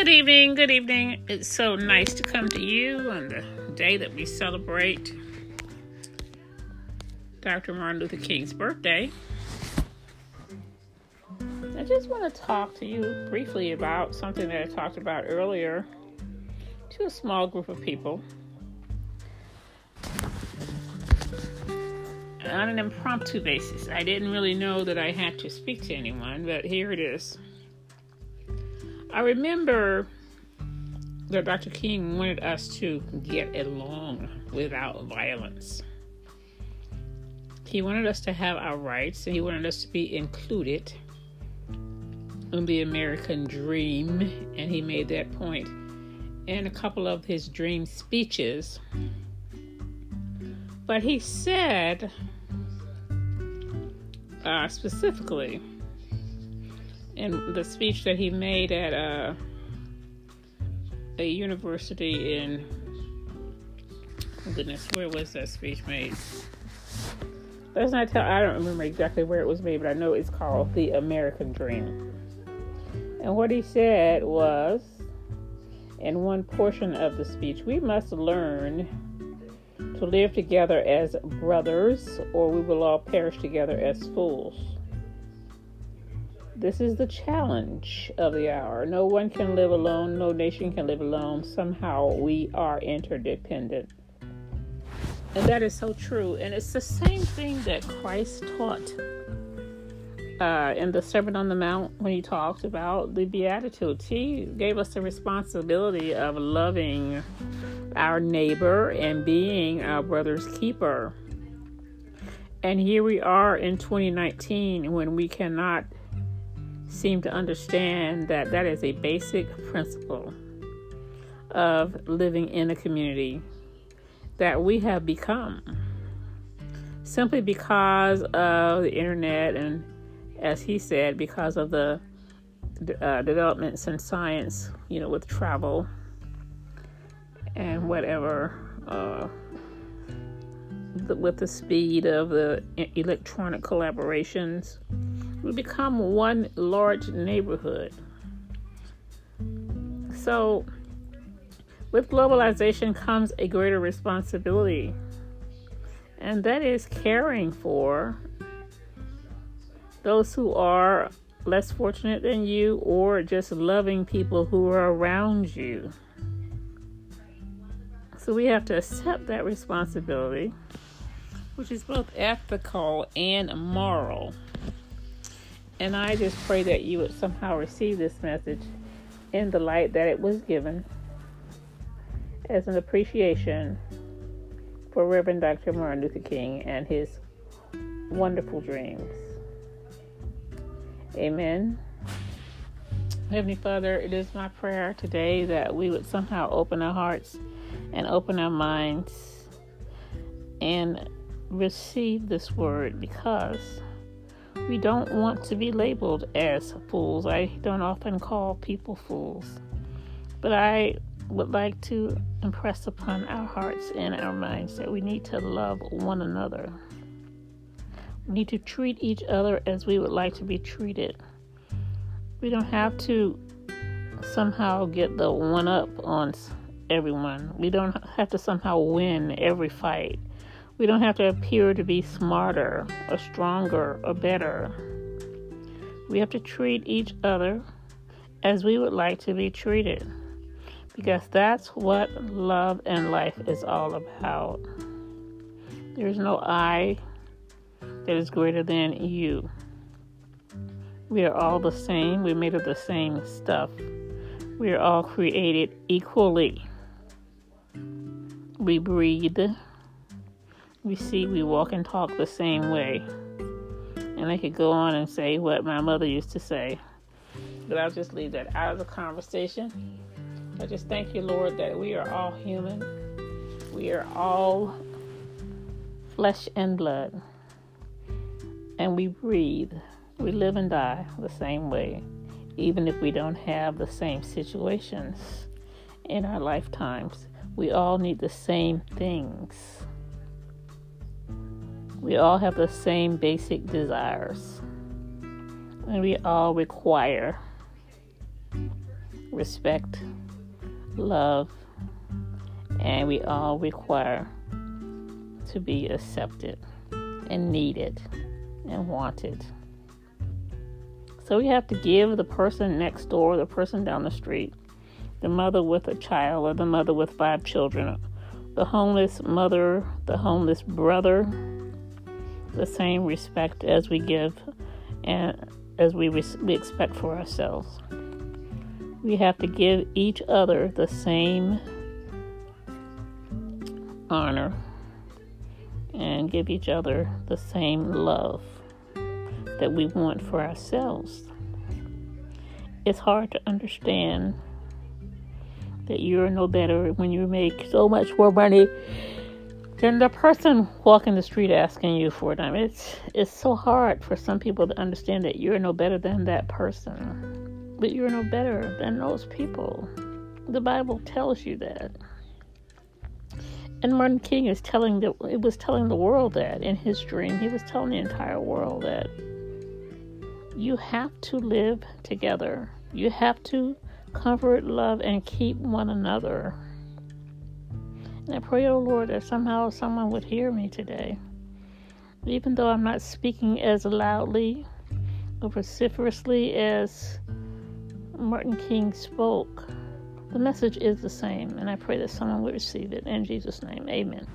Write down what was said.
Good evening, good evening. It's so nice to come to you on the day that we celebrate Dr. Martin Luther King's birthday. I just want to talk to you briefly about something that I talked about earlier to a small group of people on an impromptu basis. I didn't really know that I had to speak to anyone, but here it is. I remember that Dr. King wanted us to get along without violence. He wanted us to have our rights and he wanted us to be included in the American dream, and he made that point in a couple of his dream speeches. But he said uh, specifically in the speech that he made at uh, a university in oh goodness, where was that speech made? Let's not tell. I don't remember exactly where it was made, but I know it's called the American Dream. And what he said was, in one portion of the speech, we must learn to live together as brothers, or we will all perish together as fools. This is the challenge of the hour. No one can live alone, no nation can live alone. Somehow we are interdependent. And that is so true. And it's the same thing that Christ taught uh, in the Sermon on the Mount when he talked about the Beatitudes. He gave us the responsibility of loving our neighbor and being our brother's keeper. And here we are in 2019 when we cannot seem to understand that that is a basic principle of living in a community that we have become. Simply because of the internet and as he said because of the uh, developments in science you know with travel and whatever uh, the, with the speed of the electronic collaborations we become one large neighborhood. So, with globalization comes a greater responsibility, and that is caring for those who are less fortunate than you or just loving people who are around you. So, we have to accept that responsibility, which is both ethical and moral. And I just pray that you would somehow receive this message in the light that it was given as an appreciation for Reverend Dr. Martin Luther King and his wonderful dreams. Amen. Heavenly Father, it is my prayer today that we would somehow open our hearts and open our minds and receive this word because we don't want to be labeled as fools. I don't often call people fools. But I would like to impress upon our hearts and our minds that we need to love one another. We need to treat each other as we would like to be treated. We don't have to somehow get the one up on everyone. We don't have to somehow win every fight. We don't have to appear to be smarter or stronger or better. We have to treat each other as we would like to be treated because that's what love and life is all about. There's no I that is greater than you. We are all the same. We're made of the same stuff. We are all created equally. We breathe we see, we walk and talk the same way. And I could go on and say what my mother used to say, but I'll just leave that out of the conversation. I just thank you, Lord, that we are all human. We are all flesh and blood. And we breathe. We live and die the same way, even if we don't have the same situations in our lifetimes. We all need the same things. We all have the same basic desires, and we all require respect, love, and we all require to be accepted and needed and wanted. So we have to give the person next door, the person down the street, the mother with a child, or the mother with five children, the homeless mother, the homeless brother, the same respect as we give and as we, res- we expect for ourselves. We have to give each other the same honor and give each other the same love that we want for ourselves. It's hard to understand that you're no better when you make so much more money than the person walking the street asking you for mean, it's it's so hard for some people to understand that you're no better than that person, but you're no better than those people. The Bible tells you that. And Martin King is telling the it was telling the world that in his dream. He was telling the entire world that you have to live together. You have to comfort, love, and keep one another. And I pray, oh Lord, that somehow someone would hear me today. Even though I'm not speaking as loudly or vociferously as Martin King spoke, the message is the same, and I pray that someone will receive it. In Jesus' name, amen.